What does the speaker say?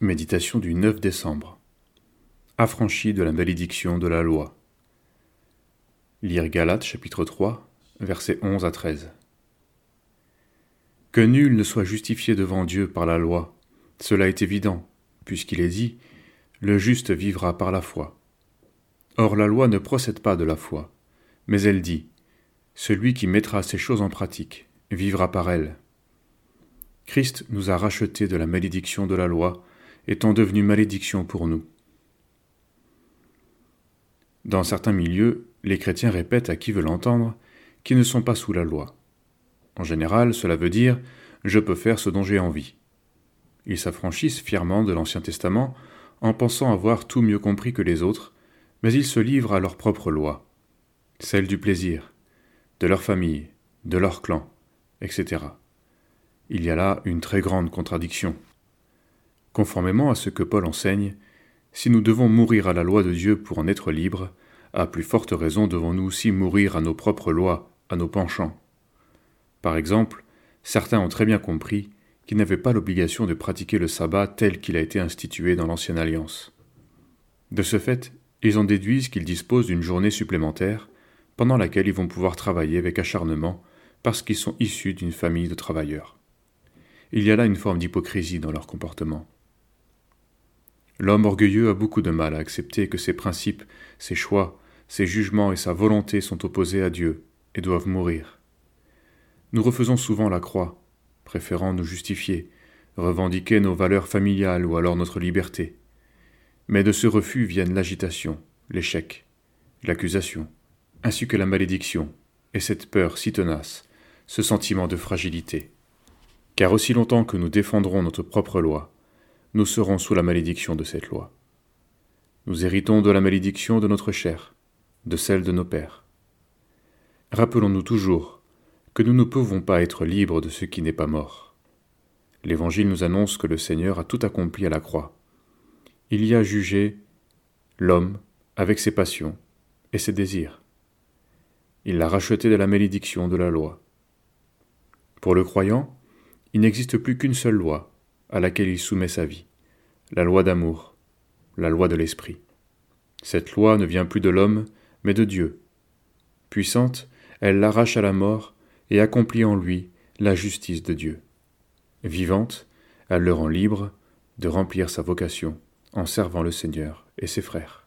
Méditation du 9 décembre. Affranchi de la malédiction de la loi. Lire Galates chapitre 3, versets 11 à 13. Que nul ne soit justifié devant Dieu par la loi, cela est évident, puisqu'il est dit Le juste vivra par la foi. Or la loi ne procède pas de la foi, mais elle dit Celui qui mettra ces choses en pratique vivra par elles. Christ nous a rachetés de la malédiction de la loi, étant devenu malédiction pour nous. Dans certains milieux, les chrétiens répètent à qui veut l'entendre qu'ils ne sont pas sous la loi. En général, cela veut dire je peux faire ce dont j'ai envie. Ils s'affranchissent fièrement de l'Ancien Testament en pensant avoir tout mieux compris que les autres, mais ils se livrent à leur propre loi, celle du plaisir, de leur famille, de leur clan, etc. Il y a là une très grande contradiction. Conformément à ce que Paul enseigne, si nous devons mourir à la loi de Dieu pour en être libres, à plus forte raison devons-nous aussi mourir à nos propres lois, à nos penchants. Par exemple, certains ont très bien compris qu'ils n'avaient pas l'obligation de pratiquer le sabbat tel qu'il a été institué dans l'Ancienne Alliance. De ce fait, ils en déduisent qu'ils disposent d'une journée supplémentaire, pendant laquelle ils vont pouvoir travailler avec acharnement, parce qu'ils sont issus d'une famille de travailleurs. Il y a là une forme d'hypocrisie dans leur comportement. L'homme orgueilleux a beaucoup de mal à accepter que ses principes, ses choix, ses jugements et sa volonté sont opposés à Dieu et doivent mourir. Nous refaisons souvent la croix, préférant nous justifier, revendiquer nos valeurs familiales ou alors notre liberté. Mais de ce refus viennent l'agitation, l'échec, l'accusation, ainsi que la malédiction, et cette peur si tenace, ce sentiment de fragilité. Car aussi longtemps que nous défendrons notre propre loi, nous serons sous la malédiction de cette loi. Nous héritons de la malédiction de notre chair, de celle de nos pères. Rappelons-nous toujours que nous ne pouvons pas être libres de ce qui n'est pas mort. L'Évangile nous annonce que le Seigneur a tout accompli à la croix. Il y a jugé l'homme avec ses passions et ses désirs. Il l'a racheté de la malédiction de la loi. Pour le croyant, il n'existe plus qu'une seule loi, à laquelle il soumet sa vie, la loi d'amour, la loi de l'esprit. Cette loi ne vient plus de l'homme, mais de Dieu. Puissante, elle l'arrache à la mort et accomplit en lui la justice de Dieu. Vivante, elle le rend libre de remplir sa vocation en servant le Seigneur et ses frères.